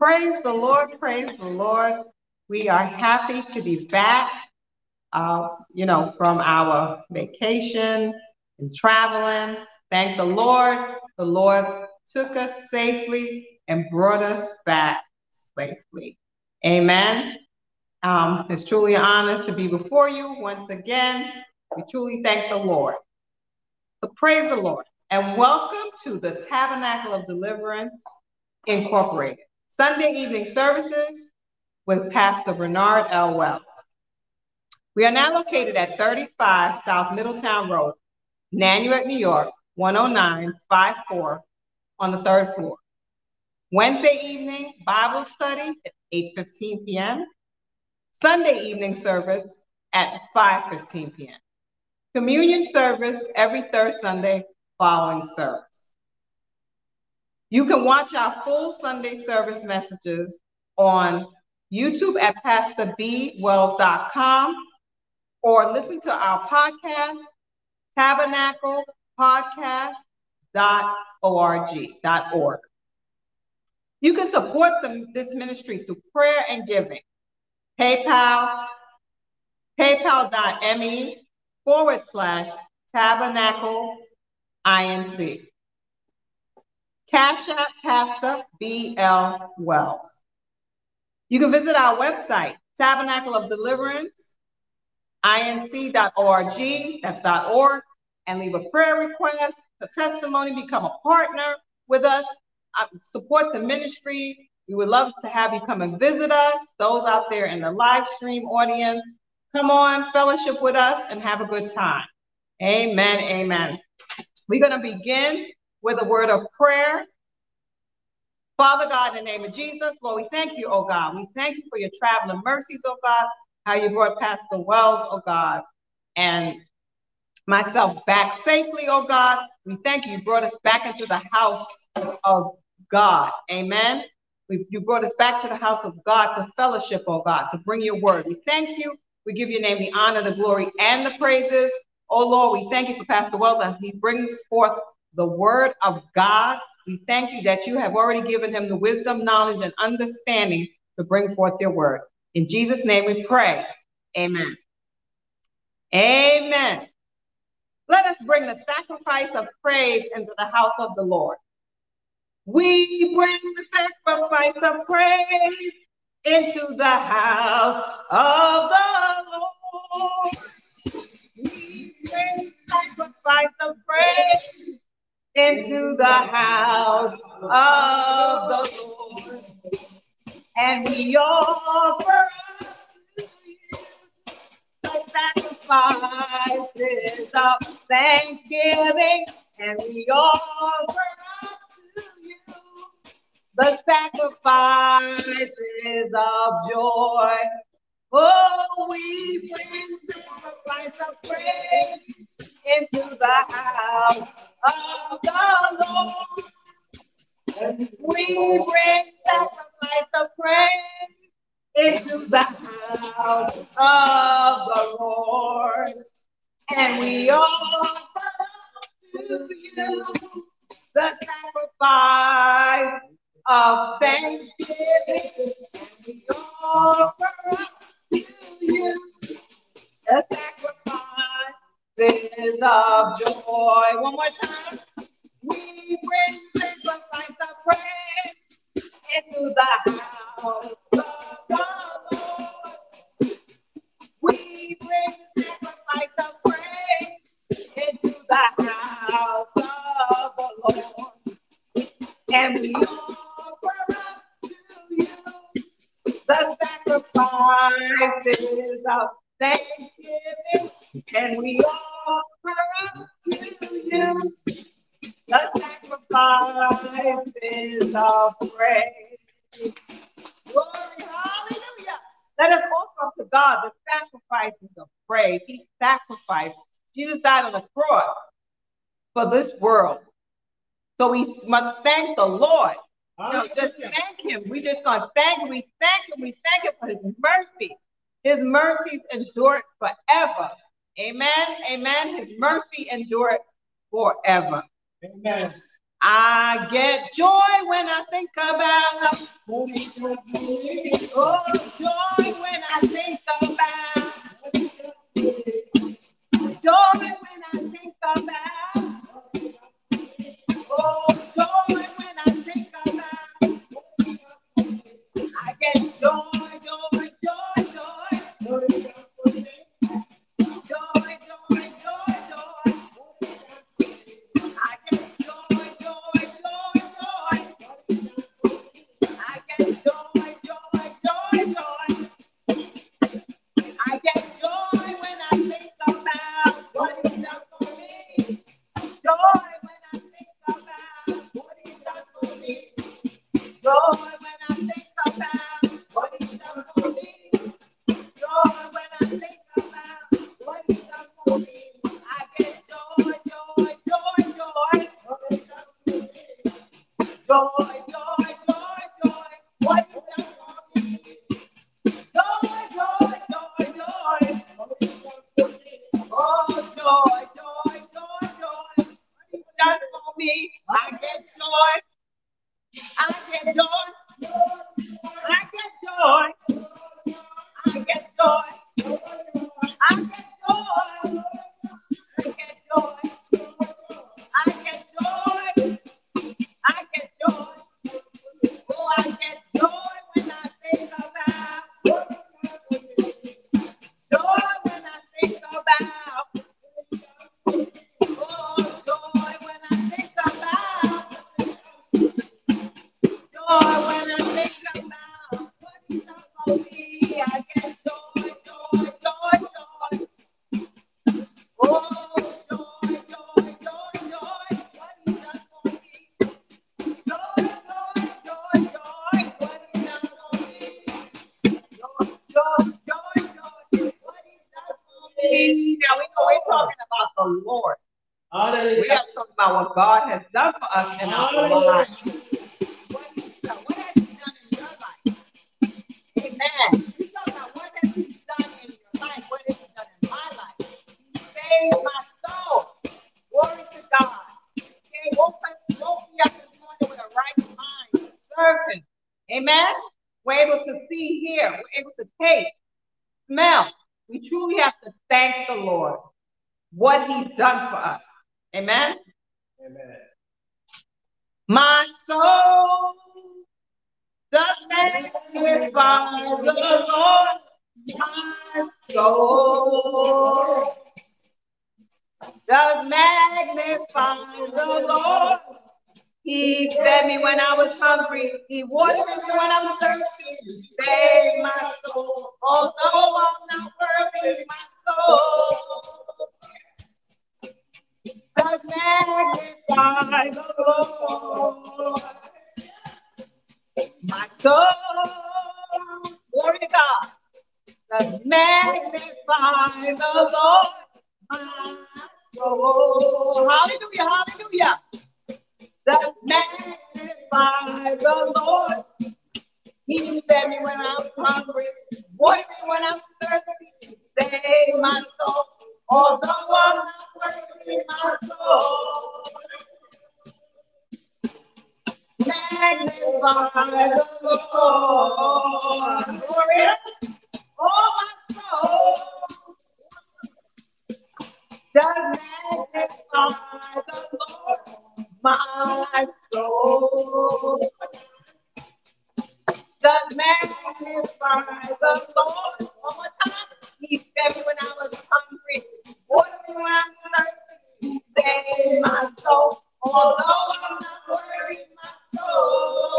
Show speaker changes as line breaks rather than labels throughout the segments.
Praise the Lord, praise the Lord. We are happy to be back, uh, you know, from our vacation and traveling. Thank the Lord. The Lord took us safely and brought us back safely. Amen. Um, it's truly an honor to be before you once again. We truly thank the Lord. But praise the Lord and welcome to the Tabernacle of Deliverance Incorporated. Sunday evening services with Pastor Bernard L. Wells. We are now located at 35 South Middletown Road, Nanuet, New York, 10954 on the third floor. Wednesday evening Bible study at 8.15 p.m. Sunday evening service at 5.15 p.m. Communion service every third Sunday following service. You can watch our full Sunday service messages on YouTube at pastorbwells.com or listen to our podcast, tabernaclepodcast.org. You can support the, this ministry through prayer and giving. PayPal, paypal.me forward slash tabernacle inc. Cash App Pastor B.L. Wells. You can visit our website, Tabernacle of Deliverance, inc.org, that's .org, and leave a prayer request, a testimony, become a partner with us, support the ministry. We would love to have you come and visit us. Those out there in the live stream audience, come on, fellowship with us, and have a good time. Amen, amen. We're going to begin with a word of prayer. Father God, in the name of Jesus, Lord, we thank you, oh God. We thank you for your traveling mercies, oh God, how you brought Pastor Wells, oh God, and myself back safely, oh God. We thank you. You brought us back into the house of God. Amen. We, you brought us back to the house of God to fellowship, oh God, to bring your word. We thank you. We give your name the honor, the glory, and the praises. Oh Lord, we thank you for Pastor Wells as he brings forth the word of God. We thank you that you have already given him the wisdom, knowledge, and understanding to bring forth your word. In Jesus' name we pray. Amen. Amen. Let us bring the sacrifice of praise into the house of the Lord. We bring the sacrifice of praise into the house of the Lord. We bring the sacrifice of praise into the house of the Lord. And we offer to you the sacrifices of thanksgiving. And we offer to you the sacrifices of joy. Oh, we bring the sacrifice of praise into the house of the Lord. We bring sacrifice of praise into the house of the Lord. And we offer to you the sacrifice of thanksgiving. And we offer up to you the sacrifice sacrifices of joy. One more time. We bring sacrifice of praise into the house sacrifice. Jesus died on the cross for this world. So we must thank the Lord. You know, just thank him. We just gonna thank him. We thank him. We thank him for his mercy. His mercies endure forever. Amen. Amen. His mercy endure forever. Amen. I get joy when I think about. Oh, joy when I think about joy when I think about. Oh, when I think about. I. soul does magnify the Lord. He fed me when I was hungry. He watered me when I'm thirsty. He saved my soul. Although I'm not perfect, my soul does magnify the Lord. My soul, glory to God magnify the Lord. Oh, hallelujah, hallelujah. That magnify the Lord. He fed me when I'm hungry, Water me when I'm thirsty, Save my soul. Although I'm not worthy, my soul. Magnify the Lord. Glory Oh, my soul. Does magnify the Lord, my soul. Does magnify the Lord. He fed me when I was hungry. My soul. Although I'm not worthy, my soul.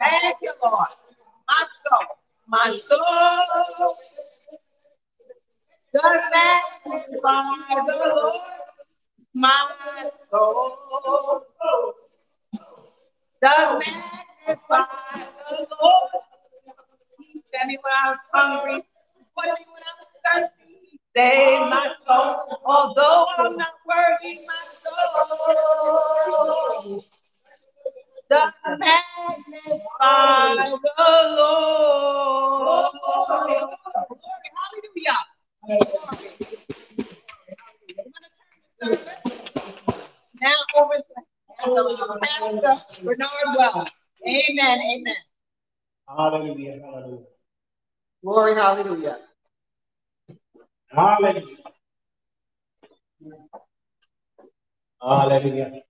Thank you, Lord my soul the does by the Lord, my soul the does by the Lord. He fed me when I was hungry, put me when I was thirsty. save my soul, although I'm not worthy, my soul does magnify the Lord. Glory, hallelujah. Now over to Pastor Bernard. Amen. Amen.
Hallelujah. Hallelujah.
Glory, hallelujah.
Hallelujah. Hallelujah.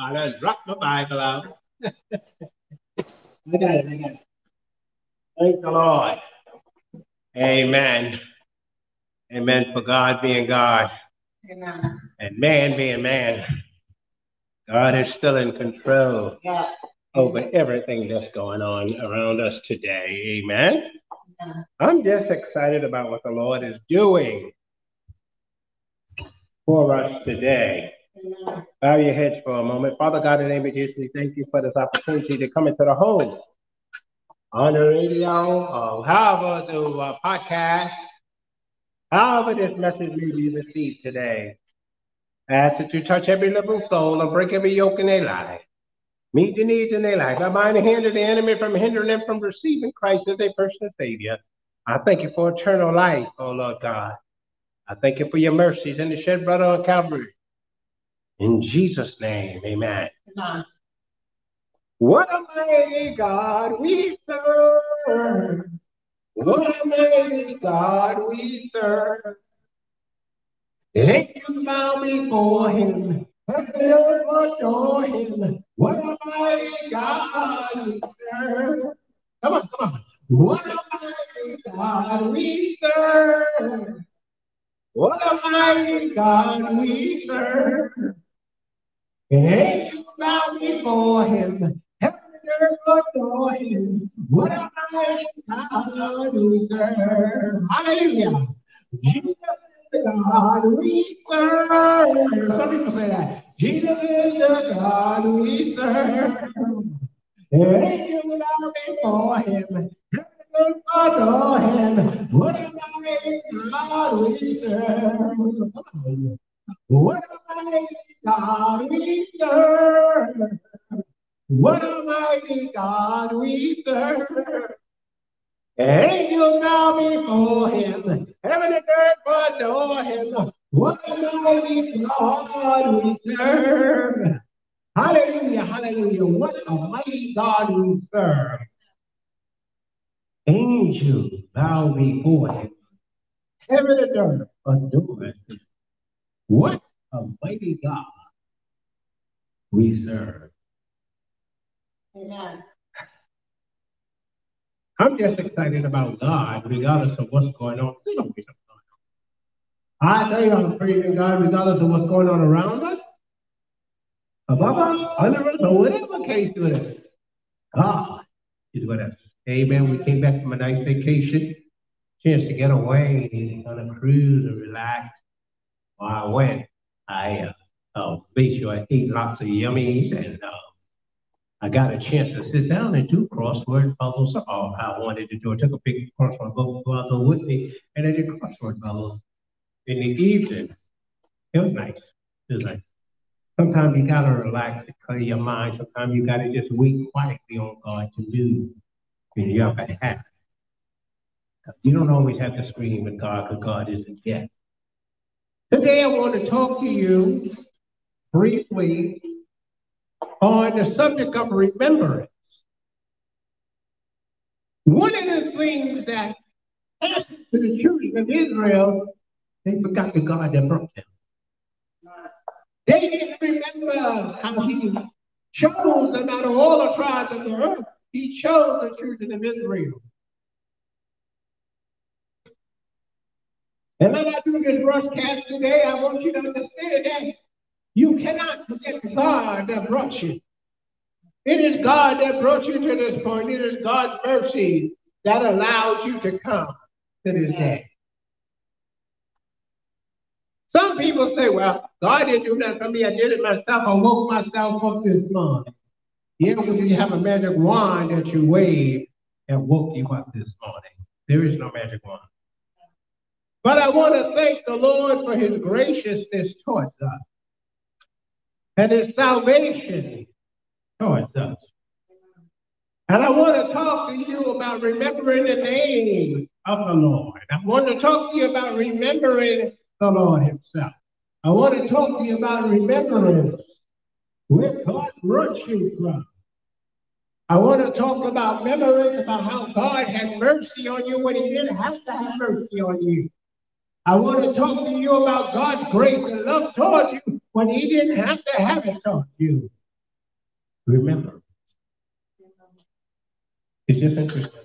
Oh, I done dropped my Bible out. I got it. I got it. Thank the Lord. Amen. Amen for God being God
Amen.
and man being man. God is still in control
Yeah.
over everything that's going on around us today. Amen.
Amen.
I'm just excited about what the Lord is doing for us today. Bow your heads for a moment. Father God, in the name of Jesus, we thank you for this opportunity to come into the home on the radio, however through a podcast, however this message may be received today. Ask that you touch every living soul and break every yoke in their life. Meet the needs in their life. I bind the hand of the enemy from hindering them from receiving Christ as their personal Savior. I thank you for eternal life, oh Lord God. I thank you for your mercies and the shed blood on Calvary. In Jesus' name, amen.
Amen.
What a mighty God we serve. What a mighty God we serve. Angels bow before him. Heaven adore him. What a mighty God we serve. Come on, come on. What a mighty God we serve. What a mighty God we serve. Angels bow before him. Heaven and earth adore him. What a mighty God we serve. Hallelujah. Jesus is the God we serve. Some people say that. Jesus is the God we serve. Angels bow before him. Heaven and earth adore him. What a mighty God we serve. What a mighty God we serve. What a mighty God we serve. Angels bow before him. Heaven and earth adore him. What a mighty God we serve. Hallelujah, hallelujah. What a mighty God we serve. Angels bow before him. Heaven and earth adore him. What a mighty God we serve.
Amen.
I'm just excited about God, regardless of what's going on. There's always something going on. I tell you, I'm praising God regardless of what's going on around us, above us, under us, or whatever case it is. God is with us. Amen. We came back from a nice vacation, chance to get away on a cruise and relax. While I went, I uh, uh, made sure I ate lots of yummies and uh, I got a chance to sit down and do crossword puzzles. Oh, I wanted to do. I took a big crossword puzzle with me, and I did crossword puzzles in the evening. It was nice. It was nice. Sometimes you gotta relax and clear your mind. Sometimes you gotta just wait quietly on God to do in your behalf. You don't always have to scream at God because God isn't yet. Today I want to talk to you briefly on the subject of remembrance. One of the things that happened to the children of Israel, they forgot the God that brought them. They didn't remember how he chose them out of all the tribes of the earth. He chose the children of Israel. And when I do this broadcast today, I want you to understand that you cannot forget God that brought you. It is God that brought you to this point. It is God's mercy that allowed you to come to this day. Some people say, well, God didn't do that for me. I did it myself. I woke myself up this morning. Yeah, but you have a magic wand that you wave and woke you up this morning? There is no magic wand. But I want to thank the Lord for his graciousness towards us and his salvation towards us. And I want to talk to you about remembering the name of the Lord. I want to talk to you about remembering the Lord himself. I want to talk to you about remembrance, where God brought you from. I want to talk about memories about how God had mercy on you when he didn't have to have mercy on you. I want to talk to you about God's grace and love towards you when he didn't have to have it towards you. Remember. It's just interesting.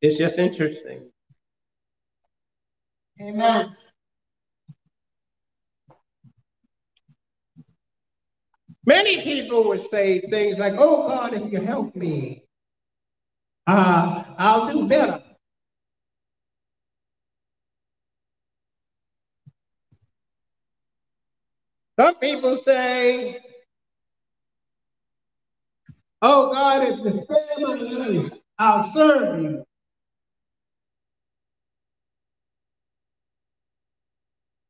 It's just interesting.
Amen.
Many people would say things like, Oh God, if you help me, uh, I'll do better. Some people say, Oh God, if you spare my life, I'll serve you.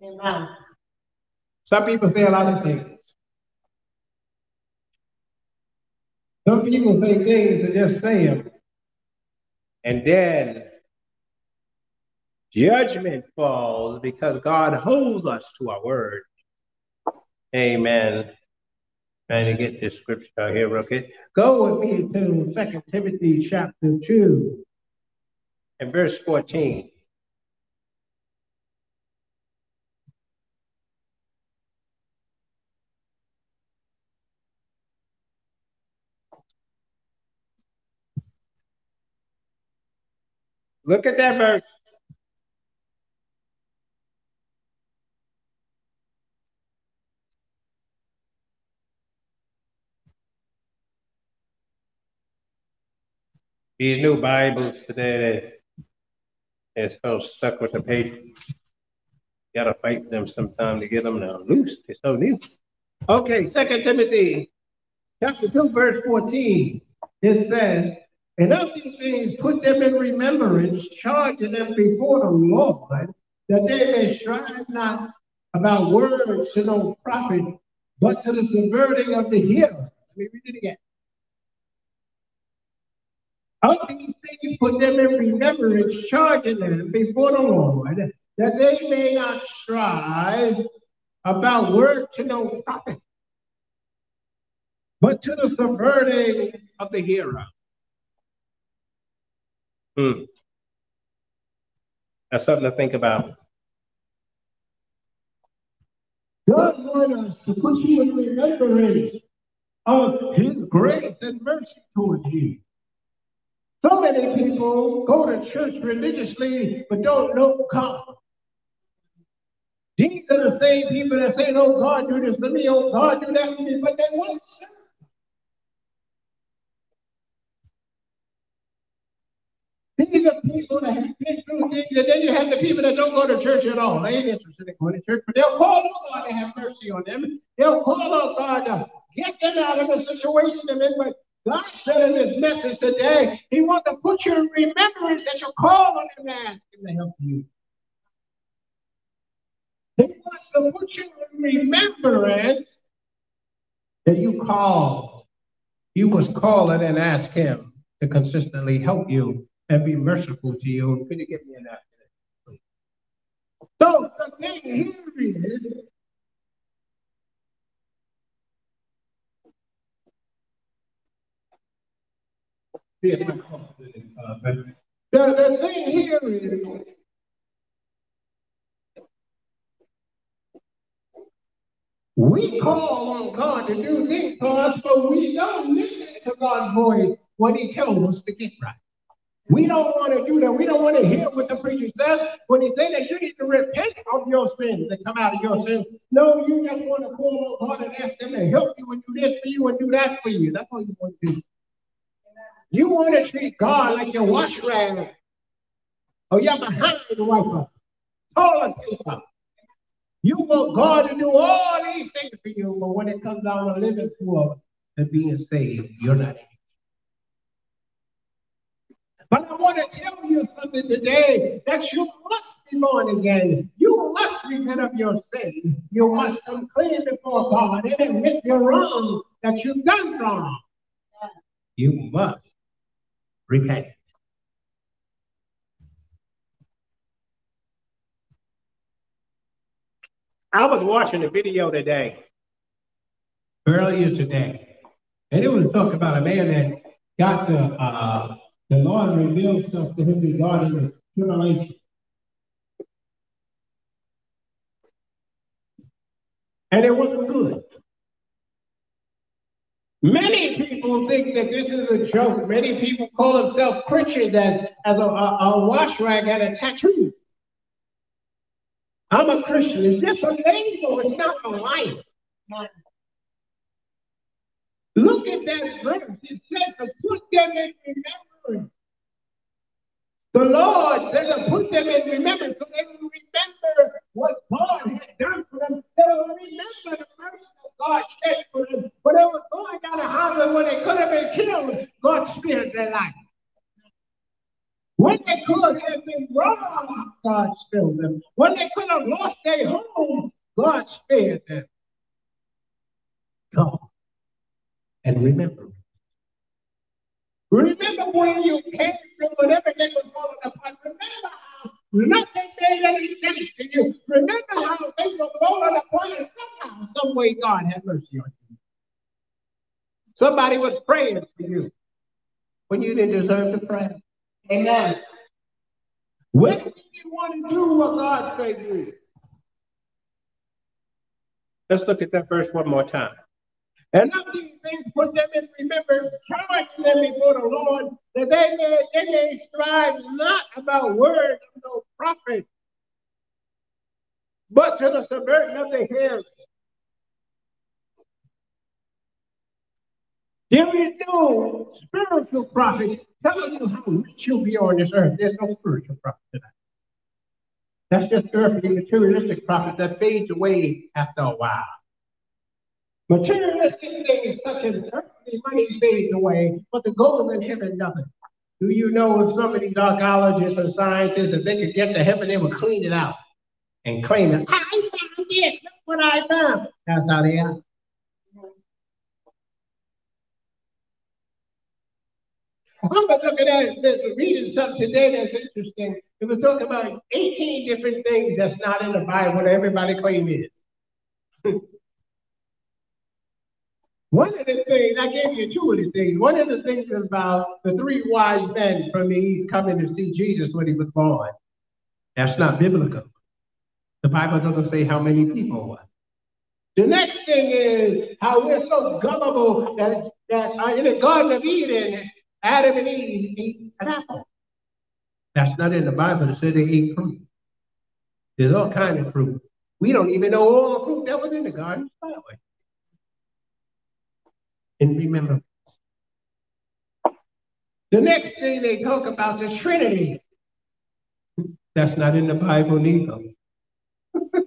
Amen.
Some people say a lot of things. Some people say things and just say them. And then judgment falls because God holds us to our word. Amen. Trying to get this scripture out here, okay? Go with me to Second Timothy chapter 2 and verse 14. Look at that verse. These new Bibles today, they're so stuck with the paper. Gotta fight them sometime to get them now loose. They're so new. Okay, Second Timothy chapter 2, verse 14. It says, and of these things put them in remembrance, charging them before the Lord, that they may strive not about words to no profit, but to the subverting of the hearer. Let me read it again. Of these things put them in remembrance, charging them before the Lord, that they may not strive about word to no profit, but to the subverting of the hearer. Hmm. That's something to think about. God wants us to put you in remembrance of His grace and mercy towards you. So many people go to church religiously but don't know God. These are the same people that say, Oh, God, do this for me, oh, God, do that for me, but they won't serve. These are people that have been through things, and then you have the people that don't go to church at all. They ain't interested in going to church, but they'll call on God to have mercy on them. They'll call on God to get them out of the situation they're in. But God said in His message today, He wants to put you in remembrance that you call on Him and ask Him to help you. He wants to put you in remembrance that you call. You was calling and ask Him to consistently help you and be merciful to you. Can you get me an after So the thing here is Uh, the, the thing here is we call on God to do things for us, but we don't listen to God's voice when He tells us to get right. We don't want to do that. We don't want to hear what the preacher says when he says that you need to repent of your sins that come out of your sins. No, you just want to call on God and ask them to help you and do this for you and do that for you. That's all you want to do. You want to treat God like your wash rag or oh, you're behind the wiper. Toilet paper. You want God to do all these things for you, but when it comes down to living for and being saved, you're not. But I want to tell you something today that you must be born again. You must repent of your sin. You must come clean before God and admit you're wrong, that you've done wrong. You must repent. I was watching a video today, earlier today, and it was talking about a man that got the uh, the Lord revealed stuff to him regarding the tribulation. And it wasn't. Many people think that this is a joke. Many people call themselves Christians as, as a, a, a wash rag and a tattoo. I'm a Christian. Is this a label? It's not a life. Look at that verse. It says to put them in remembrance. The Lord said to put them in remembrance so they will remember what God had done for them. They will remember the mercy God for them. When they were going down a highway when they could have been killed, God spared their life. When they could have been robbed, God spared them. When they could have lost their home, God spared them. Come and remember. Remember when you came from whatever they were falling apart. Remember nothing made any sense to you. Remember how they were falling apart and somehow, some way God had mercy on you. Somebody was praying for you when you didn't deserve to pray. Amen. When do you want to do what God says do? Let's look at that verse one more time. And of these things put them in remembrance, charge them before the Lord, that they may, they may strive not about words of no profit, but to the subverting of the hearers. There is no spiritual prophet telling you how rich you'll be on this earth. There's no spiritual prophet. That's just earthly materialistic profit that fades away after a while. Materialistic things such as earthly money fades away, but the gold in heaven doesn't. Do you know if some of these archaeologists and scientists, if they could get to heaven, they would clean it out and claim it. I found this. Look what I found. That's how they are. I was looking at this, reading something today that's interesting. It was talking about 18 different things that's not in the Bible that everybody claims is. One of the things, I gave you two of the things. One of the things is about the three wise men from the east coming to see Jesus when he was born. That's not biblical. The Bible doesn't say how many people were. The next thing is how we're so gullible that, that uh, in the Garden of Eden, Adam and Eve ate an apple. That's not in the Bible. It said they ate fruit. There's all kind of fruit. We don't even know all the fruit that was in the garden. The. And remember, the next thing they talk about is Trinity. That's not in the Bible neither.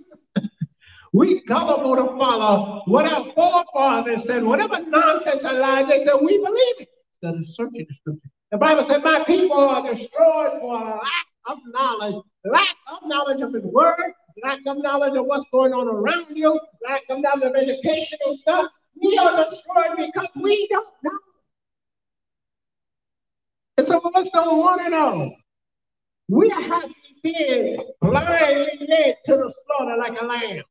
we gullible to follow what our forefathers said, whatever nonsense or lies they said, we believe it. Instead of searching the scripture. The Bible said, My people are destroyed for lack of knowledge, lack of knowledge of his word, lack of knowledge of what's going on around you, lack of knowledge of educational stuff, we are destroyed because we don't know. And some of us don't want to know. We have been blindly led to the slaughter like a lamb.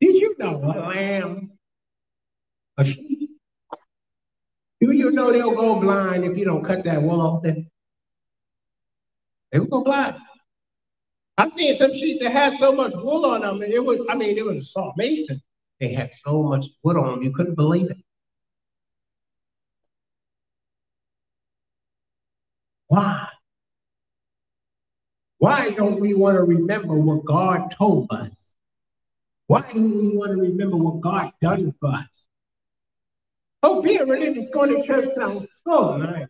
Did you know a lamb, a sheep? Do you know they'll go blind if you don't cut that wool off them? They will go blind. I've seen some sheep that had so much wool on them, and it was, I mean, it was so amazing. They had so much wool on them, you couldn't believe it. Why? Why don't we want to remember what God told us? Why do we want to remember what God done for us? Oh, being religious, going to church sounds so nice.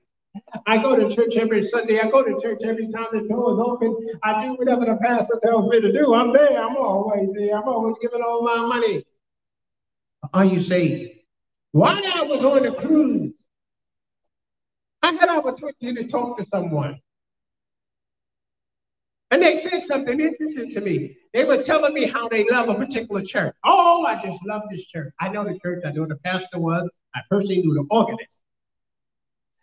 I go to church every Sunday. I go to church every time the door is open. I do whatever the pastor tells me to do. I'm there. I'm always there. I'm always giving all my money. Are you saved? While I was on the cruise, I had opportunity to talk to someone. And they said something interesting to me. They were telling me how they love a particular church. Oh, I just love this church. I know the church. I know the pastor was. I personally knew the organist.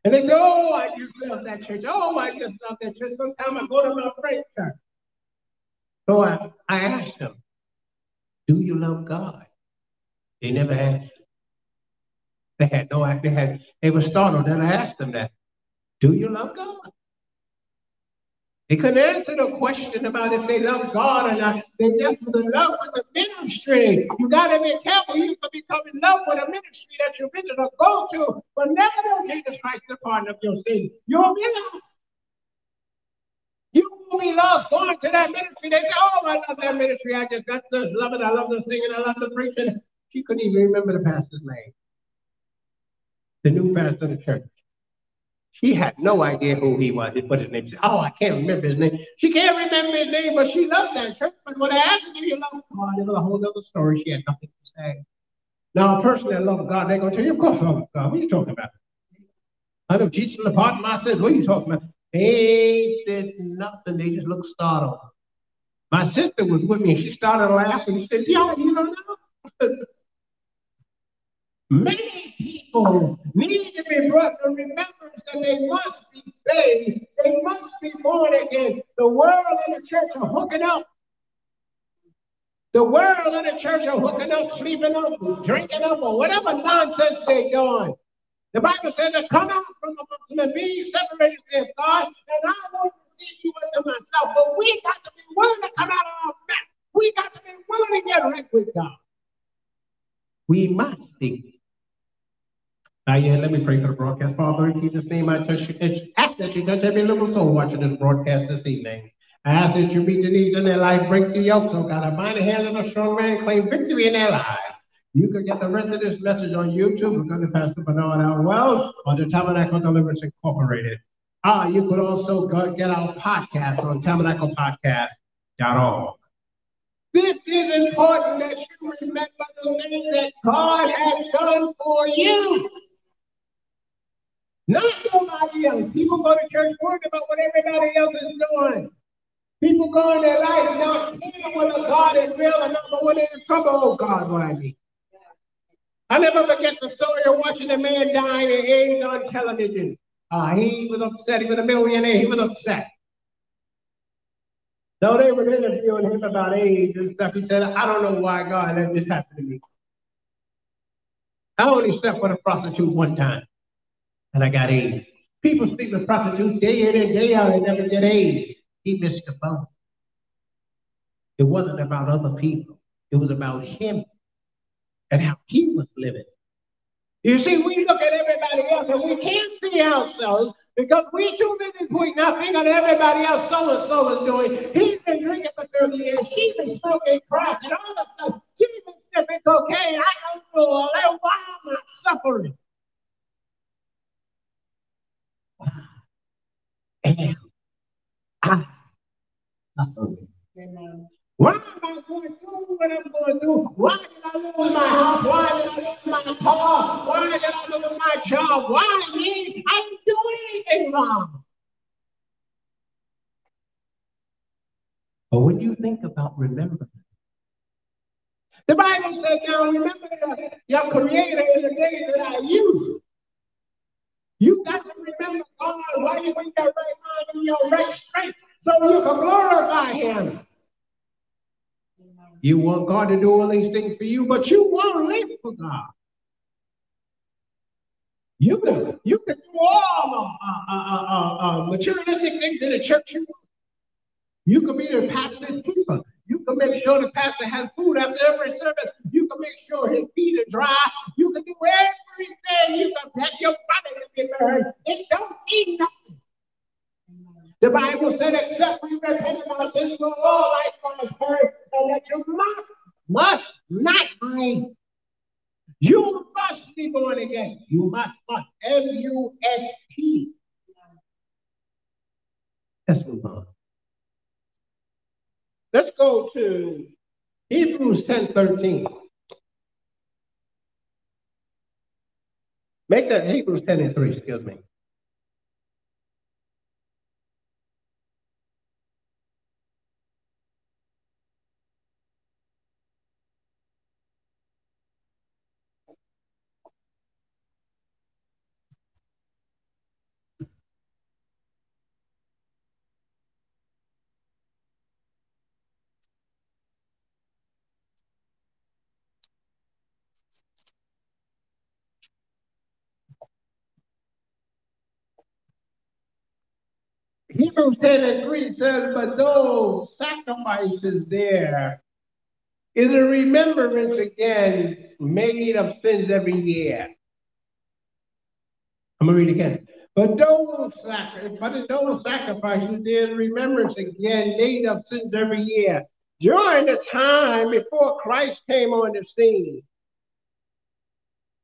And they say, Oh, I just love that church. Oh, I just love that church. Sometimes I go to my friend's church. So I, I asked them, Do you love God? They never answered. They had no they had they were startled Then I asked them that. Do you love God? They couldn't answer the question about if they love God or not. They just was in love with the ministry. You got to be careful. You can become in love with a ministry that you're visit or go to, but never know Jesus Christ the pardon of your sin. You'll be lost. You will be lost going to that ministry. They say, Oh, I love that ministry. I just got to love it. I love the singing. I love the preaching. She couldn't even remember the pastor's name. The new pastor of the church. She had no idea who he was. He put his name? Oh, I can't remember his name. She can't remember his name, but she loved that church. But when I asked her, "Do you love God?" It was a whole other story. She had nothing to say. Now, a person that loves God, they're going to tell you, "Of course, I love God." What are you talking about? I know Jesus the pardon my sins. What are you talking about? They said nothing. They just looked startled. My sister was with me, and she started laughing. She said, "Yeah, you don't know." Many need to be brought to remembrance that they must be saved. They must be born again. The world and the church are hooking up. The world and the church are hooking up, sleeping up, drinking up, or whatever nonsense they're doing. The Bible says to come out from amongst them and be separated to God, and I won't receive you unto myself. But we got to be willing to come out of our mess. We got to be willing to get right with God. We must be now, yeah, let me pray for the broadcast. Father, in Jesus' name, I touch, ask that you touch every little soul watching this broadcast this evening. I ask that you meet the needs in their life, break the yokes, oh God. I bind the hands of a strong man, claim victory in their lives. You can get the rest of this message on YouTube. We're going to Pastor Bernard L. Wells on the Tabernacle Deliverance Incorporated. Ah, you could also go get our podcast on tabernaclepodcast.org. This is important that you remember the things that God has done for you. Not nobody else. People go to church worried about what everybody else is doing. People go in their life not caring whether God is real or not, but when they're in trouble, oh God, why me? I never forget the story of watching a man dying of AIDS on television. Uh, he was upset. He was a millionaire. He was upset. So they were interviewing him about AIDS and stuff. He said, I don't know why God let this happen to me. I only slept with a prostitute one time and I got AIDS. People sleep with prostitutes day in and day out and never get AIDS. He missed the boat. It wasn't about other people. It was about him and how he was living. You see, we look at everybody else and we can't see ourselves because we too busy putting our finger on everybody else so and so is doing. He's been drinking for 30 years. She's been smoking crack and all that stuff. She's been sniffing cocaine. I don't know all that. Why am I suffering? Am I. Why am I going through what I'm going through? Why did I lose my house? Why did I lose my car? Why did I lose my job? Why me? I didn't do anything wrong. But when you think about remembering, the Bible says, now remember your creator in the days that I used. You got to remember God while you in your right mind and your right strength so you can glorify Him. You want God to do all these things for you, but you won't live for God. You can, you can do all uh, uh, uh, uh, uh materialistic things in the church. You can be the pastor's keeper. You can make sure the pastor has food after every service. You can make sure his feet are dry. You can do everything. You can have your body to be burned. It don't mean nothing. The Bible said, except we repent of our sins, we're all likewise perish, and that you must, must not believe. You must be born again. You must, must. M-U-S-T. Let's move on. Let's go to Hebrews 10 13. Make that Hebrews 10 and 3, excuse me. Hebrews 10 and 3 says, But those sacrifices there is a remembrance again made of sins every year. I'm going to read again. But those, but those sacrifices there is remembrance again made of sins every year. During the time before Christ came on the scene,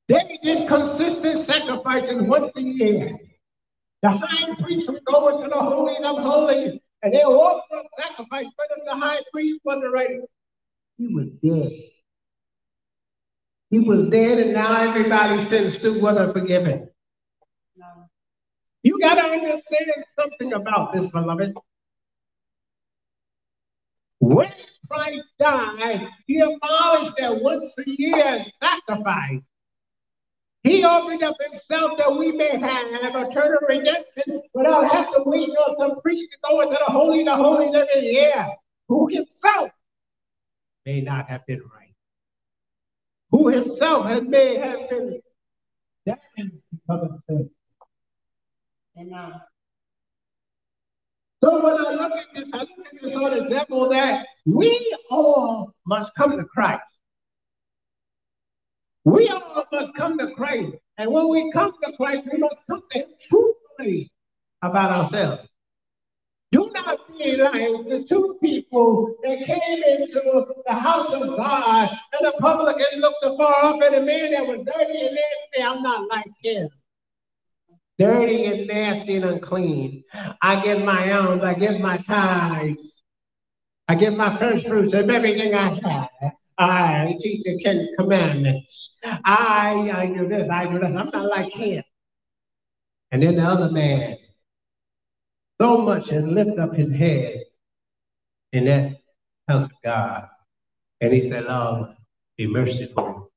they did consistent sacrifices once a year. The high priest would go into the holy of holies, and they offer up sacrifice. But if the high priest wasn't ready, he was dead. He was dead, and now everybody's sins still wasn't forgiven. No. You got to understand something about this, beloved. When Christ died, he abolished that once a year sacrifice. He opened up himself that we may have a turn of redemption without having to wait on some priest to go into the holy, the holy every year, who himself may not have been right. Who himself had may have been damned because of sin. Amen. So when I look at this, I look at this on the devil that we all must come to Christ. We all must come to Christ. And when we come to Christ, we must come to truthfully about ourselves. Do not be like the two people that came into the house of God and the publican looked afar off at a man that was dirty and nasty. I'm not like him. Dirty and nasty and unclean. I give my alms, I give my tithes, I give my first fruits of everything I have. I teach the Ten Commandments. I, I do this, I do that. I'm not like him. And then the other man, so much and lift up his head in that house of God. And he said, Lord, be merciful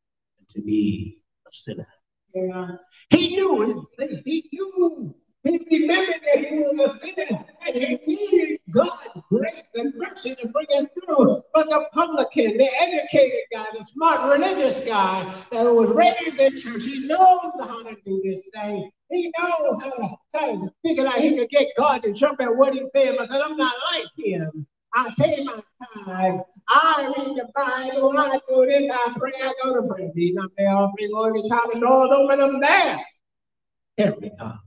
to me, a sinner. Yeah. He knew it. He knew he remembered that he was a sinner and he needed God's grace and mercy to bring him through. But the publican, the educated guy, the smart religious guy that was raised in church, he knows how to do this thing. He knows how to, figure out he could get God to jump at what he's saying. I said, I'm not like him. I pay my tithe. I read the Bible. I do this. I pray. I go to prayer meeting. I'm there all every time the doors open. I'm there every time.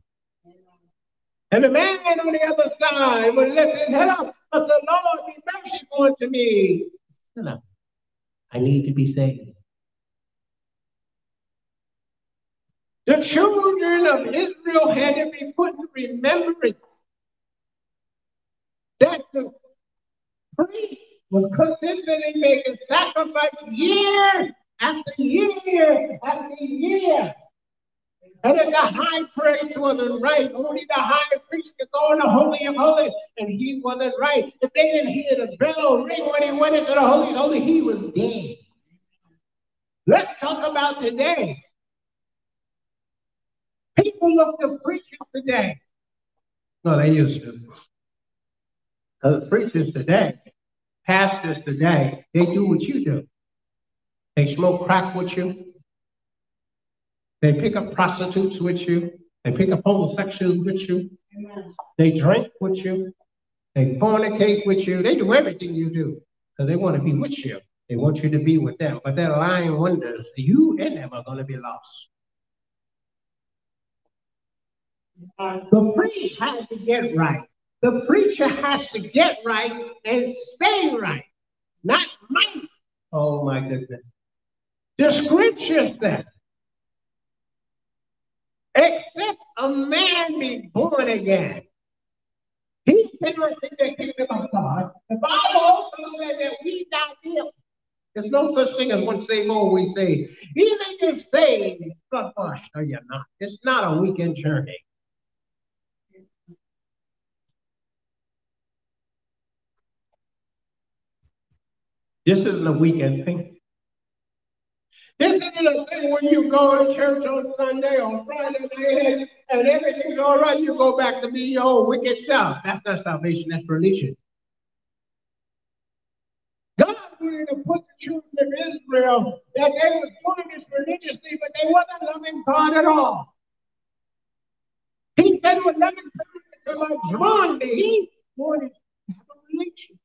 And the man on the other side would lift his head up and say, Lord, be merciful unto me. Sinner, I need to be saved. The children of Israel had to be put in remembrance that the priest was consistently making sacrifice year after year after year and if the high priest wasn't right, only the high priest could go in the Holy of Holies, and he wasn't right. If they didn't hear the bell ring when he went into the Holy of Holies, he was dead. Let's talk about today. People look to preachers today. No, they used to. Because preachers today, pastors today, they do what you do. They smoke crack with you. They pick up prostitutes with you. They pick up homosexuals with you. Amen. They drink with you. They fornicate with you. They do everything you do because they want to be with you. They want you to be with them. But they're lying wonders. You and them are going to be lost. The priest has to get right. The preacher has to get right and stay right, not might. Oh my goodness. The scripture says except a man be born again, he interesting that kingdom of God. The Bible also says that we got him. There's no such thing as one save, always saved. Either you're saved, but washed, or you're not. It's not a weekend journey. This isn't a weekend thing. This isn't a thing when you go to church on Sunday or Friday night and everything's all right, you go back to be your old wicked self. That's not salvation, that's religion. God wanted to put the children of Israel that they was doing this religiously, but they wasn't loving God at all. He said with loving God like drawn me. He wanted to have a relationship.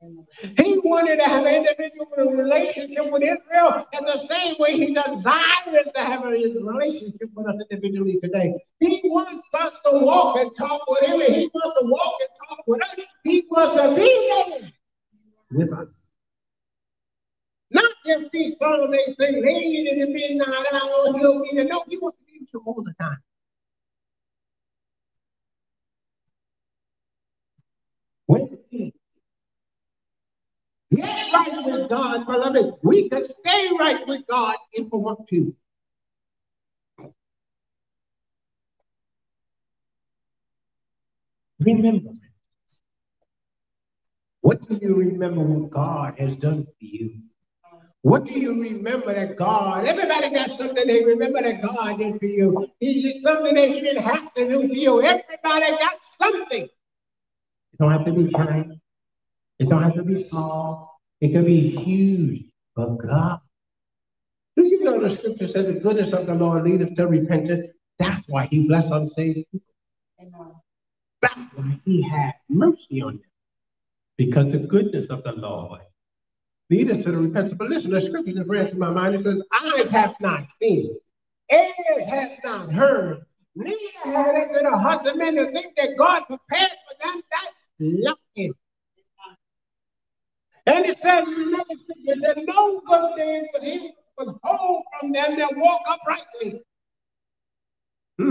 He wanted to have an individual relationship with Israel in the same way he desires to have a relationship with us individually today. He wants us to walk and talk with him, and he wants to walk and talk with us. He wants to be there with us. Not just these Sunday things, hey, in the midnight hour, he'll be there. No, he wants to be with you all the time. When Get right with God, beloved. We can stay right with God if we want to. Remember. What do you remember what God has done for you? What do you remember that God, everybody got something they remember that God did for you. Is something they should have to do for you? Everybody got something. You don't have to be giant. It don't have to be small. It can be huge. But God, do you know the scripture says the goodness of the Lord leadeth to repentance? That's why he blessed unsaved people. That's why he had mercy on them. Because the goodness of the Lord leadeth to the repentance. But listen, the scripture just ran through my mind. It says, eyes have not seen, ears have not heard, neither had it to the hearts of men to think that God prepared for them that love him. And in another scripture that no good thing but he withhold from them that walk uprightly. Hmm.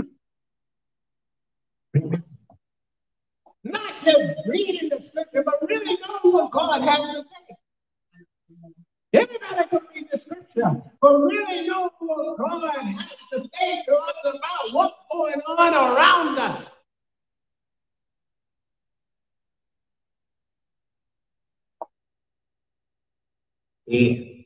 Not just reading the scripture, but really know what God has to say. Everybody can read the scripture, but really know what God has to say to us about what's going on around us. Yeah.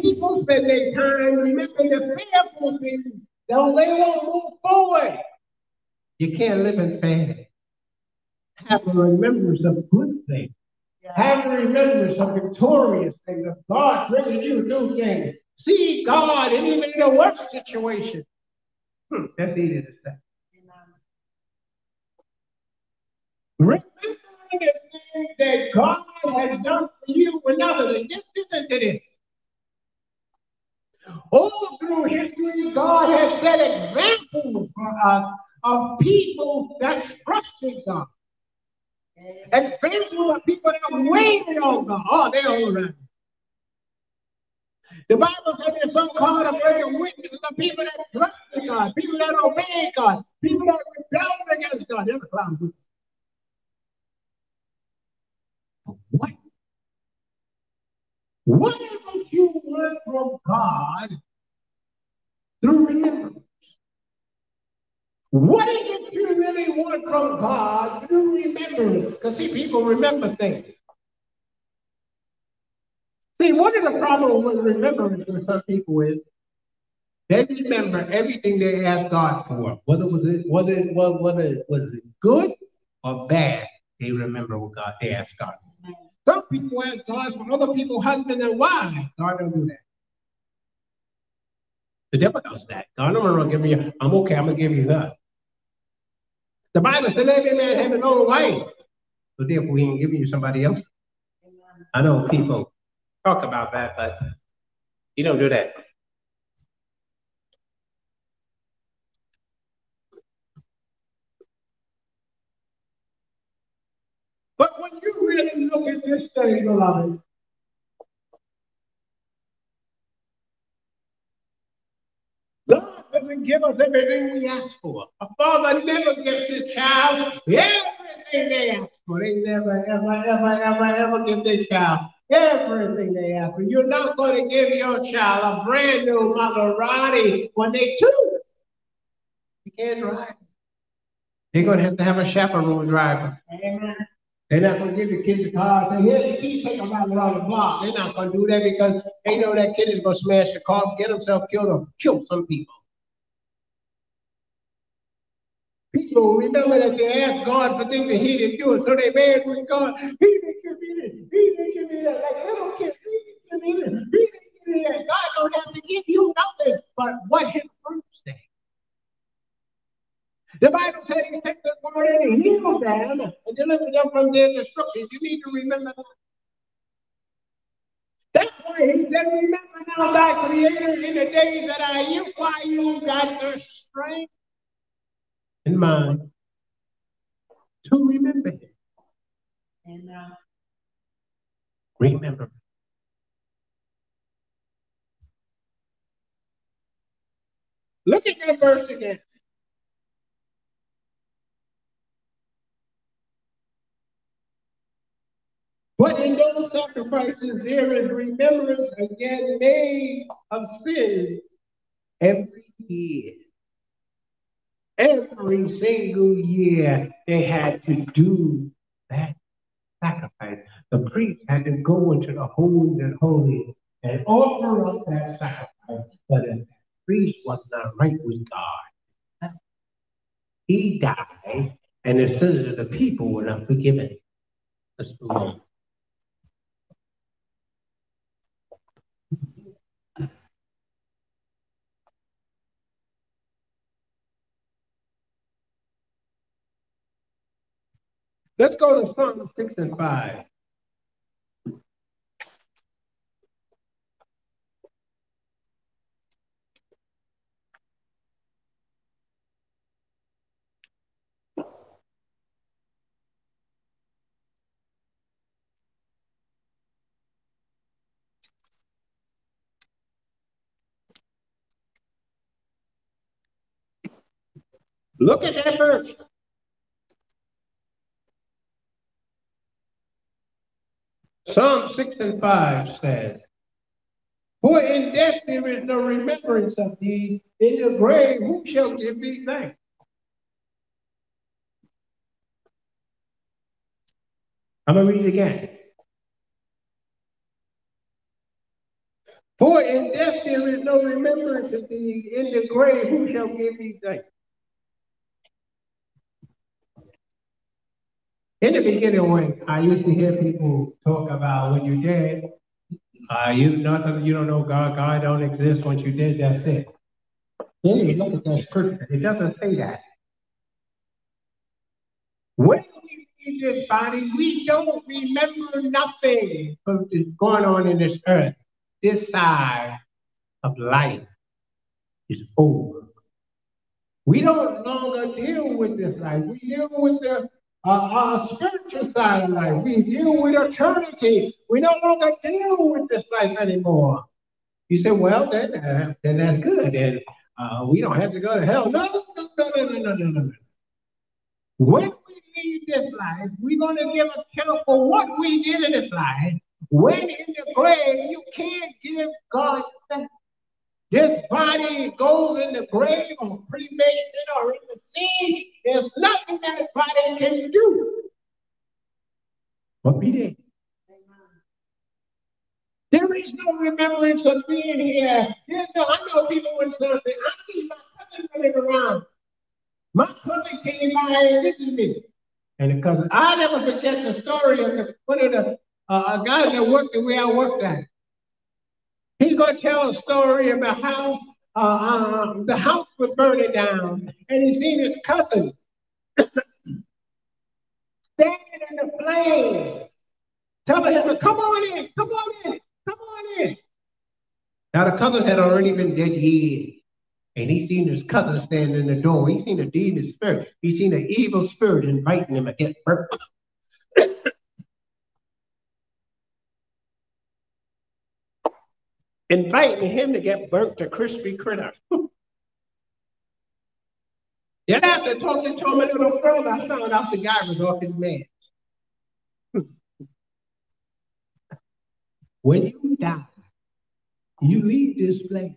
People spend their time remembering the fearful things, though they won't move forward. You can't live in fear. Have a remembrance of good things. Have a remembrance of victorious things, of God bringing you new things. See God in even the worst situation. Hmm, that's easy to say. Remember the things that God has done for you and others. Just listen to this. All through history, God has set examples for us of people that trusted God. And examples of people that waited on God. Oh, they're all around. The Bible says there's some called a greater witnesses of people that trusted God, people that obeyed God, people that rebelled against God. They're the clown What? If you learn from God through remembrance? What is it you really want from God through remembrance? Because see, people remember things. See, one of the problems with remembrance for some people is they remember everything they asked God for, whether was it whether it was whether it was it good or bad. They remember what God they ask God. Some people ask God for other people's husband and wives. God don't do that. The devil does that. God, I'm gonna give you. I'm okay. I'm gonna give you that. The Bible said every man have his own wife. So therefore, he ain't giving you somebody else. I know people talk about that, but you don't do that. But when you really look at this thing, beloved, God doesn't give us everything we ask for. A father never gives his child everything they ask for. They never, ever, ever, ever, ever give their child everything they ask for. You're not going to give your child a brand new Maserati when they two. You can't drive. They're going to have to have a chaperone driver. Amen. They're not going to give the kids a car and say, the key, take them out around the block. They're not going to do that because they know that kid is going to smash the car, get himself killed, or kill some people. People remember that they asked God for things that He didn't do it, so they mad with God. He didn't give me this. He didn't give me that. Like little kids, He didn't give me this. He didn't give me that. God don't have to give you nothing but what His say. The Bible says He takes the word and He heals them and delivers them from their destructions. You need to remember that. That's why he said, Remember now, thy creator in the days that I you, why you got the strength in mind to remember him. Amen. Remember. Look at that verse again. But in those sacrifices, there is remembrance again made of sin every year. Every single year, they had to do that sacrifice. The priest had to go into the holy and holy and offer up that sacrifice. But if the priest was not right with God, he died, and the sins of the people were not forgiven. Let's. Let's go to Psalm 6 and 5. Look at that verse. Psalm 6 and 5 says, For in death there is no remembrance of thee, in the grave who shall give thee thanks? I'm going to read it again. For in death there is no remembrance of thee, in the grave who shall give thee thanks? In the beginning, when I used to hear people talk about when you're dead, uh, you nothing, you don't know God, God don't exist. Once you dead, that's it. Then you look at that scripture, it doesn't say that. When we see this body, we don't remember nothing of going on in this earth. This side of life is over. We don't longer deal with this life. We deal with the uh, uh, spiritual side of life. We deal with eternity. We no longer deal with this life anymore. You say, well, then, uh, then that's good. And uh, we don't have to go to hell. No, no, no, no, no, no, no, no. When we leave this life, we're going to give account for what we did in this life. When in the grave, you can't give God thanks. This body goes in the grave or cremation or in the sea. There's nothing that body can do but be dead. There is no remembrance of being here. There's no, I know people when say, I see my cousin running around. My cousin came by and visited me. And cousin, I never forget the story of the, one of the uh, guys that worked the way I worked at. He's going to tell a story about how uh, uh, the house was burning down, and he seen his cousin standing in the flames, telling him, "Come on in, come on in, come on in." Now the cousin had already been dead years, and he seen his cousin standing in the door. He seen a demon spirit. He seen an evil spirit inviting him to get inviting him to get burnt to crispy critter. Then after talking to him a little further, I found out the guy was off his man. when you die, you leave this place.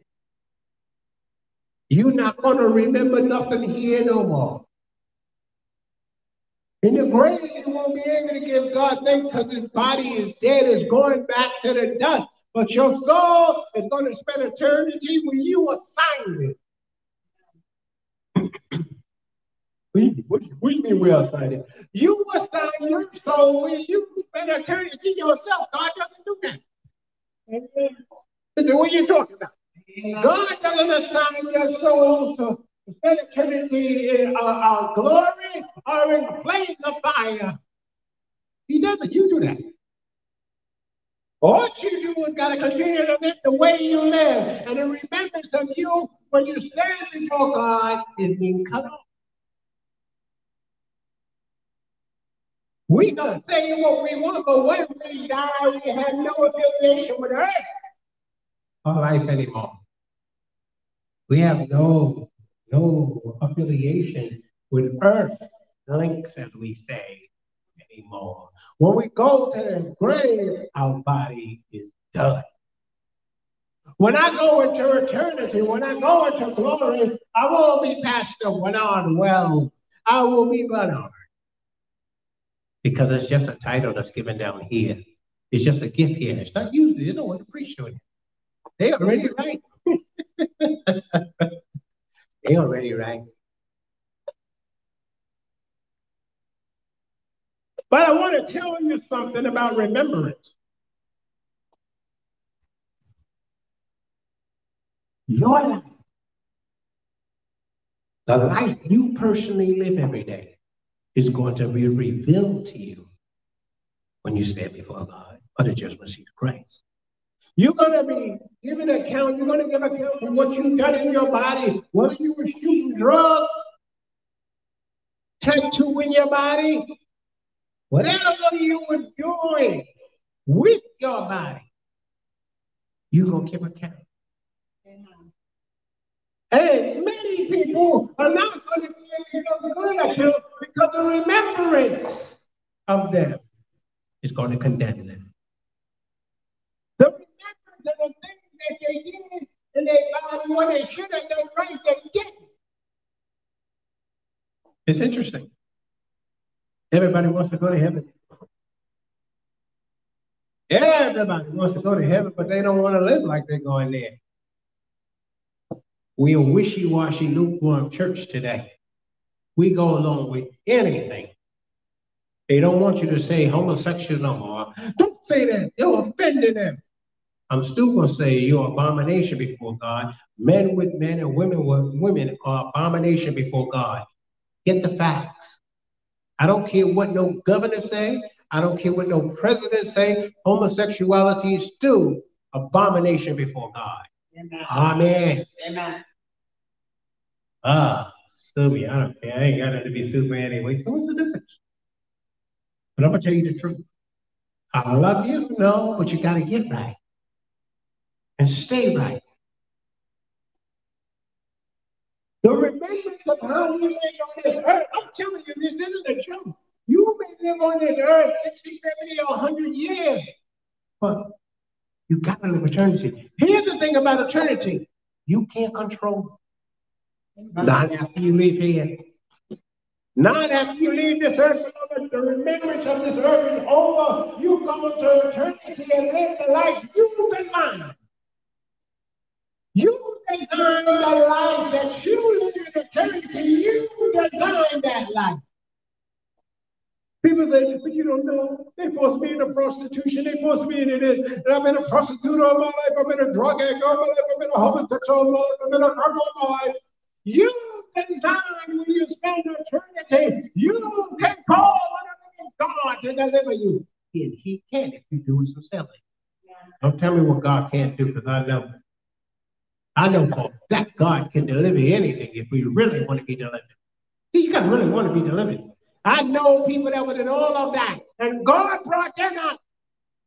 You're not going to remember nothing here no more. In the grave, you won't be able to give God thanks because his body is dead, is going back to the dust. But your soul is going to spend eternity where you assigned it. what, do you mean we assigned it? You assign your soul where you spend eternity yourself. God doesn't do that. Listen, what are you talking about? God doesn't assign your soul to spend eternity in uh, uh, glory or in flames of fire. He doesn't. You do that. All you do is got to continue to live the way you live. And the remembrance of you when you stand before God is being cut off. We can say what we want, but when we die, we have no affiliation with earth or life anymore. We have no no affiliation with earth links, as we say, anymore. When we go to the grave, our body is done. When I go into eternity, when I go into glory, I won't be Pastor Bernard Wells. I will be Bernard. Because it's just a title that's given down here. It's just a gift here. It's not used. You know what the priest doing. They already right. they already right. But I want to tell you something about remembrance. Your life, the life you personally live every day, is going to be revealed to you when you stand before God for the judgment seat of Christ. You're going to be given account. You're going to give account for what you've done in your body, whether you were shooting drugs, tattoo in your body, Whatever you were doing with your body, you're going to give account. And many people are not going to be able to give account because the remembrance of them is going to condemn them. The remembrance of the things that they did in their body when they should have done right, they didn't. It's interesting. Everybody wants to go to heaven. Everybody wants to go to heaven, but they don't want to live like they're going there. We are wishy-washy, lukewarm church today. We go along with anything. They don't want you to say homosexual no more. Don't say that. You're offending them. I'm still going to say you're abomination before God. Men with men and women with women are abomination before God. Get the facts. I don't care what no governor say. I don't care what no president say. Homosexuality is still abomination before God. Amen. Amen. Amen. Ah, sue me. I don't care. I ain't got to be super anyway. So what's the difference? But I'm gonna tell you the truth. I love you, no, but you gotta get right and stay right. The remembrance of how you made on this earth. Telling you, this isn't a joke. You may live on this earth 60, 70, or 100 years, but you got to live eternity. Here's the thing about eternity you can't control. Not after you leave here. Not after you leave this earth, the remembrance of this earth is over. You go to eternity and live the life you designed. You designed the life that you live in eternity. You designed that life. People say, but you don't know. They forced me into prostitution. They forced me into this. And I've been a prostitute all my life. I've been a drug addict all my life. I've been a homosexual all my life. I've been a drug all my life. You designed when you spend eternity. You can call on God to deliver you. And he can if you do it sincerely. Don't tell me what God can't do because I know. I know that God can deliver anything if we really want to be delivered. You got to really want to be delivered. I know people that were in all of that, and God brought them out,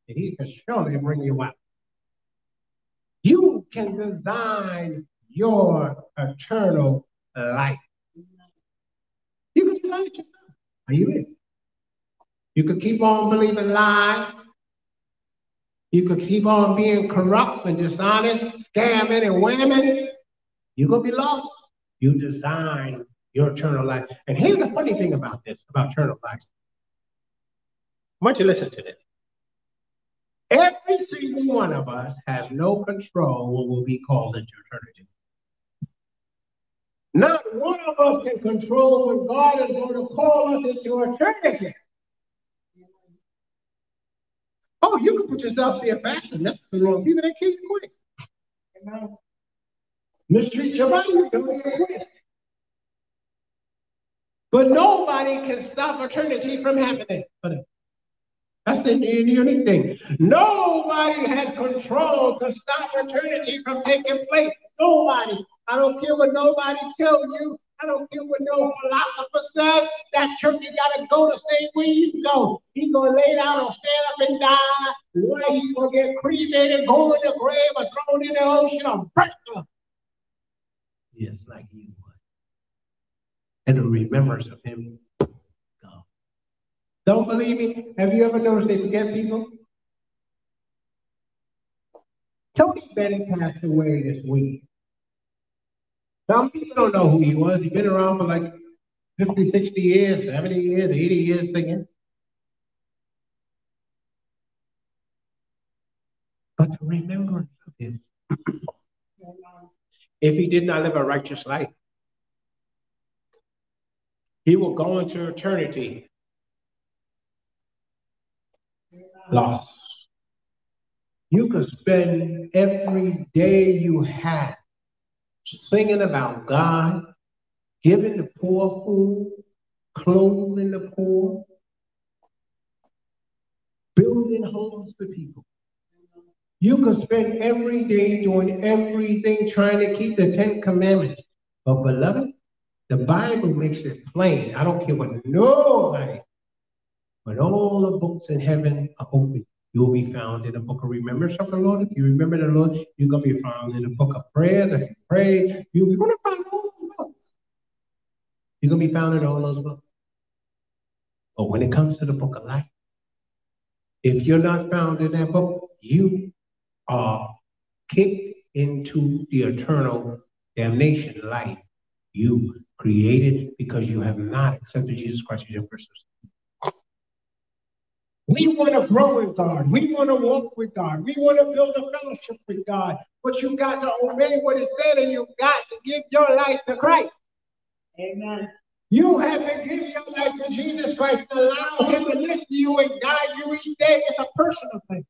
and He can surely bring you out. You can design your eternal life. lie to yourself. Are you in? You could keep on believing lies. You could keep on being corrupt and dishonest, scamming and whamming. You're going to be lost. You design your eternal life. And here's the funny thing about this, about eternal life. I want you to listen to this. Every single one of us has no control when we'll be called into eternity. Not one of us can control when God is going to call us into eternity. Oh, you can put yourself in fashion. That's the wrong people that kill you quick. Mistreat your body, you even quit. But nobody can stop eternity from happening. That's the unique thing. Nobody has control to stop eternity from taking place. Nobody. I don't care what nobody tells you. I don't care what no philosopher says. That turkey got to go the same way you go. He's to lay down or stand up and die. Why he's to get cremated, go in the grave, or thrown in the ocean, or burnt up. Yes, like you. And the remembrance of him. Don't believe me? Have you ever noticed they forget people? Tony Bennett passed away this week. Some people don't know who he was. He's been around for like 50, 60 years, 70 years, 80 years singing. But remember of him, if he did not live a righteous life, he will go into eternity lost. You could spend every day you have singing about God, giving the poor food, clothing the poor, building homes for people. You could spend every day doing everything trying to keep the Ten Commandments. But, beloved, the Bible makes it plain. I don't care what nobody, but all the books in heaven are open. You'll be found in the book of remembrance of the Lord. If you remember the Lord, you're going to be found in the book of prayers. If you pray, you're going to find all those books. You're going to be found in all those books. But when it comes to the book of life, if you're not found in that book, you are kicked into the eternal damnation life you created because you have not accepted Jesus Christ as your personal we want to grow with God. We want to walk with God. We want to build a fellowship with God. But you got to obey what it said and you got to give your life to Christ.
Amen.
You have to give your life to Jesus Christ and allow him to lift you and guide you each day. It's a personal thing.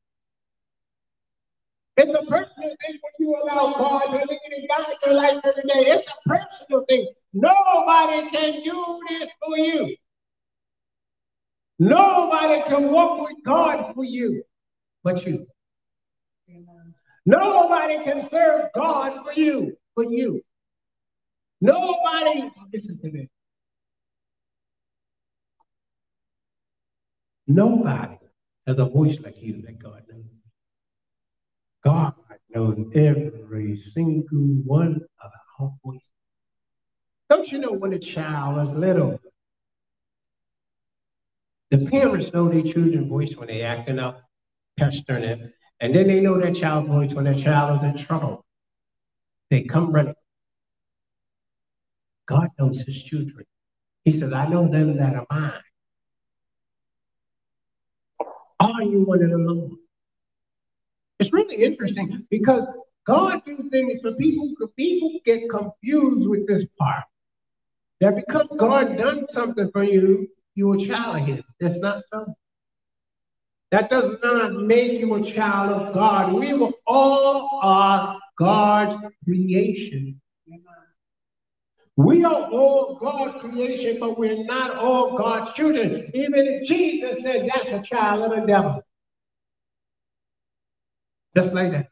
It's a personal thing when you allow God to lead and guide your life every day. It's a personal thing. Nobody can do this for you. Nobody can walk with God for you but you. Nobody can serve God for you but you. Nobody, listen to this. Nobody has a voice like you that God. God knows every single one of our voices. Don't you know when a child is little, the parents know their children's voice when they're acting up, pestering it, and then they know their child's voice when their child is in trouble. They come running. God knows his children. He says, I know them that are mine. Are you one of the them? It's really interesting because God do things for people. People get confused with this part. That because God done something for you, you a child of his. That's not so. That does not make you a child of God. We were all are God's creation. We are all God's creation, but we're not all God's children. Even Jesus said that's a child of the devil. Just like that.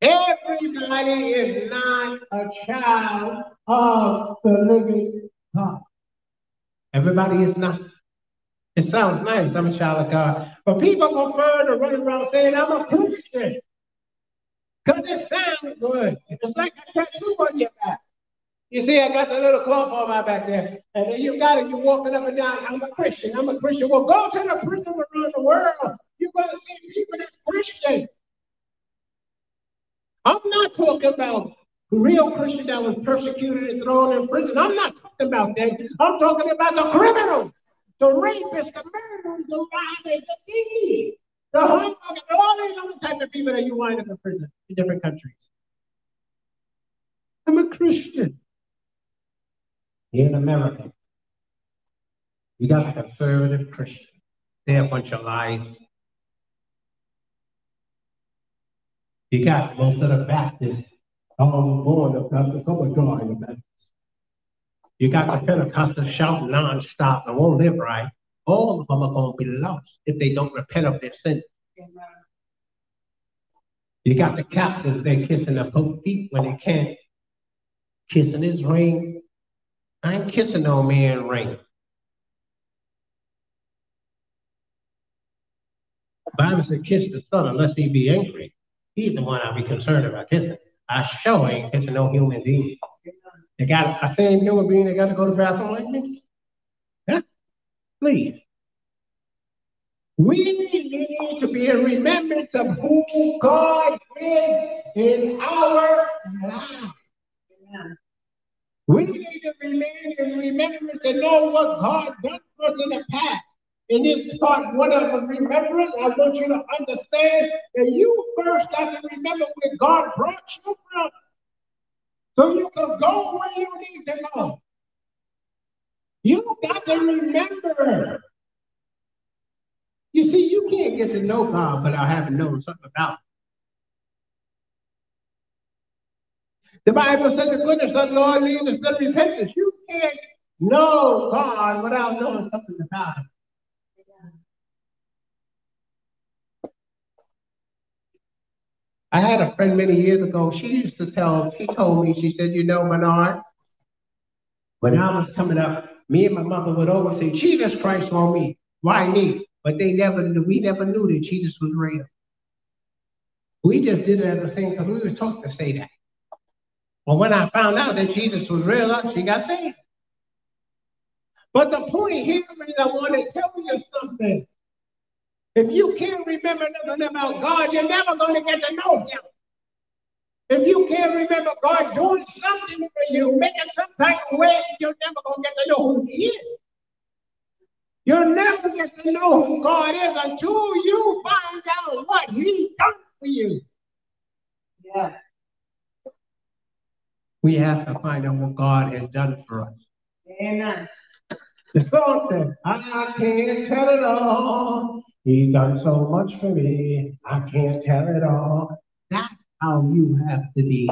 Everybody is not a child of the living God. Everybody is not. It sounds nice, I'm a child of God. But people prefer to run around saying, I'm a Christian. Because it sounds good. It's like a tattoo on your back. You see, I got the little cloth on my back there. And then you got it, you're walking up and down. I'm a Christian. I'm a Christian. Well, go to the prisons around the world. You're going to see people that's Christian. I'm not talking about real Christian that was persecuted and thrown in prison. I'm not talking about that. I'm talking about the criminals, the rapists, the murderers, the robbers, the thieves, the humbuggers, all these other type of people that you wind up in prison in different countries. I'm a Christian. In America, you got conservative Christians. They're a bunch of lies. You got most of the Baptists all born of the come God in the Baptist. You got the Pentecostals shouting nonstop and won't live right. All of them are going to be lost if they don't repent of their sin. You got the captains, they're kissing the Pope feet when they can't. Kissing his ring. I ain't kissing no man ring. Bible said kiss the son unless he be angry. He's the one I'll be concerned about kissing. I sure ain't kissing no human being. They got a same human being that got to go to the bathroom like me? Yeah? Please. We need to be in remembrance of who God is in our lives. We need to remain in remembrance and know what God done for us in the past. In this part one of the remembrance, I want you to understand that you first got to remember where God brought you from. So you can go where you need to go. You got to remember. You see, you can't get to know God having known something about him. The Bible says the goodness of the Lord leads us to repentance. You can't know God without knowing something about him. I had a friend many years ago. She used to tell, she told me, she said, you know, Bernard, when I was coming up, me and my mother would always say, Jesus Christ on me. Why me? But they never knew, we never knew that Jesus was real. We just did it as a thing because we were taught to say that. Well, when I found out that Jesus was real, she got saved. But the point here is I want to tell you something. If you can't remember nothing about God, you're never going to get to know Him. If you can't remember God doing something for you, making some type of way, you're never going to get to know who He is. You'll never get to know who God is until you find out what He's done for you. Yeah. We have to find out what God has done for us. Amen. The song said, I can't tell it all. He's done so much for me. I can't tell it all. That's how you have to be.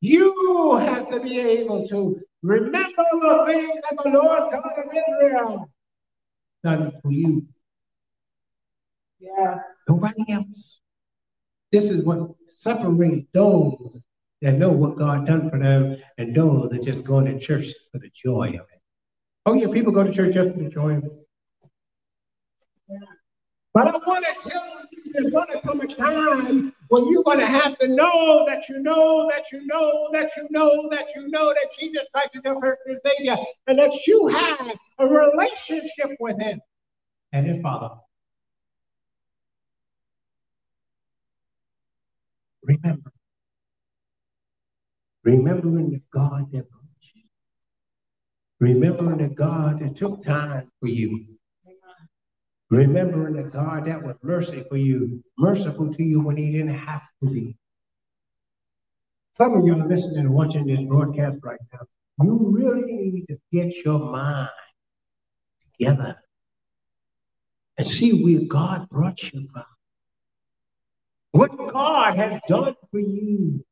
You have to be able to remember the things that the Lord God of Israel done for you. Yeah. Nobody else. This is what separates those that know what God done for them and those that just going to church for the joy of it. Oh yeah, people go to church just for the joy of it. Yeah. But I want to tell you, there's going to come a time when you're going to have to know that you know that you know that you know that you know that Jesus Christ is your personal Savior and that you have a relationship with Him and His Father. Remember, remembering the God that brought you, remembering the God that took time for you Remembering that God that was mercy for you, merciful to you when he didn't have to be. Some of you are listening and watching this broadcast right now. You really need to get your mind together and see where God brought you from. What God has done for you.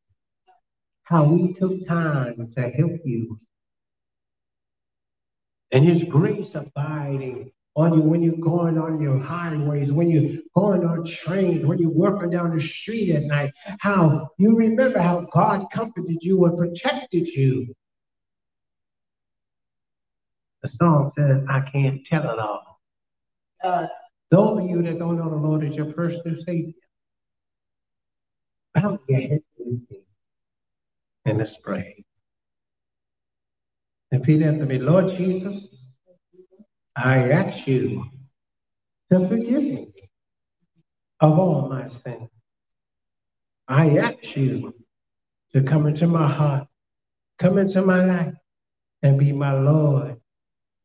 How he took time to help you. And his grace abiding on you when you're going on your highways, when you're going on trains, when you're working down the street at night, how you remember how God comforted you and protected you. The song says, I can't tell it all. Uh, those of you that don't know the Lord as your personal Savior, bow your head with me and let's pray. Repeat after me, Lord Jesus, I ask you to forgive me of all my sins. I ask you to come into my heart, come into my life, and be my Lord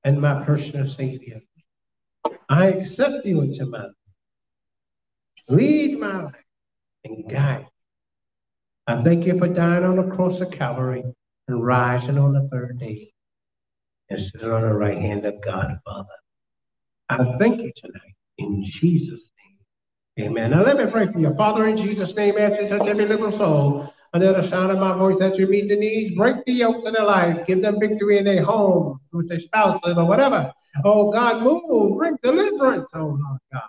and my personal Savior. I accept you into my life. Lead my life and guide. I thank you for dying on the cross of Calvary and rising on the third day and sitting on the right hand of God, Father. I thank you tonight in Jesus' name. Amen. Now let me pray for you. Father, in Jesus' name, answer touch every little soul under the sound of my voice that you meet the needs, break the yokes in their life, give them victory in their home, with their spouses or whatever. Oh God, move, bring deliverance, oh Lord God.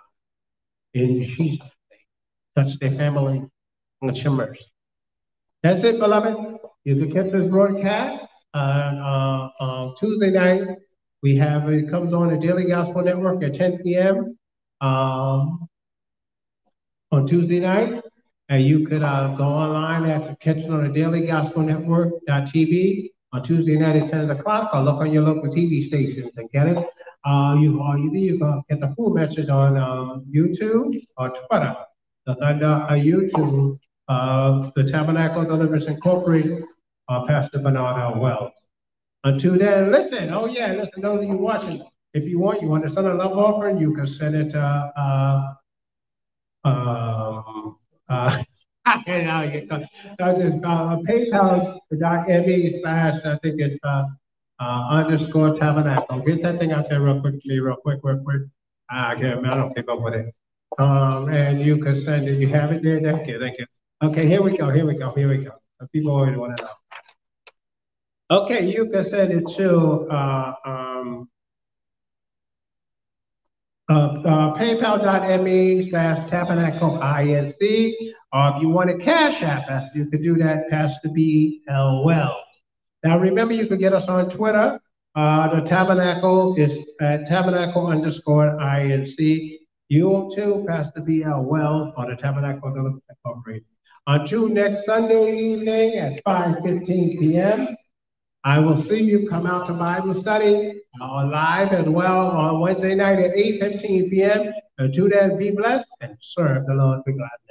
In Jesus' name. Touch their family and your mercy. That's it, beloved. You can catch this broadcast uh, uh, uh, Tuesday night. We have it comes on the Daily Gospel Network at 10 p.m. Um, on Tuesday night. And you could uh, go online after catching on the Daily Gospel Network.tv on Tuesday night at 10 o'clock, or look on your local TV stations and get it. Uh, you or either you can get the full message on um, YouTube or Twitter. The under uh, YouTube, uh, the Tabernacle Deliverance Incorporated, uh, Pastor Bernard L. Wells. Until then, listen. Oh yeah, listen. Those of you watching, if you want, you want to send a love offering, you can send it to. Uh, um, uh, know, that's just uh, PayPal.me slash, I think it's uh, uh, underscore tabernacle. Get that thing out there real quickly, real quick, real quick. I can't, I don't keep up with it. Um, and you can send it. You have it there. Thank you, thank you. Okay, here we go. Here we go. Here we go. People always want to know. Okay, you can send it to uh, um, uh, uh, paypal.me slash tabernacle inc. Or if you want a cash app, you could do that, Pastor B. L. Wells. Now remember, you could get us on Twitter. Uh, the tabernacle is at tabernacle underscore inc. YouTube, Pastor B. L. Wells, on the Tabernacle Incorporated. Until next Sunday evening at 5.15 p.m., I will see you come out to Bible study uh, live as well on Wednesday night at 8.15 p.m. Until that, be blessed and serve the Lord with gladness.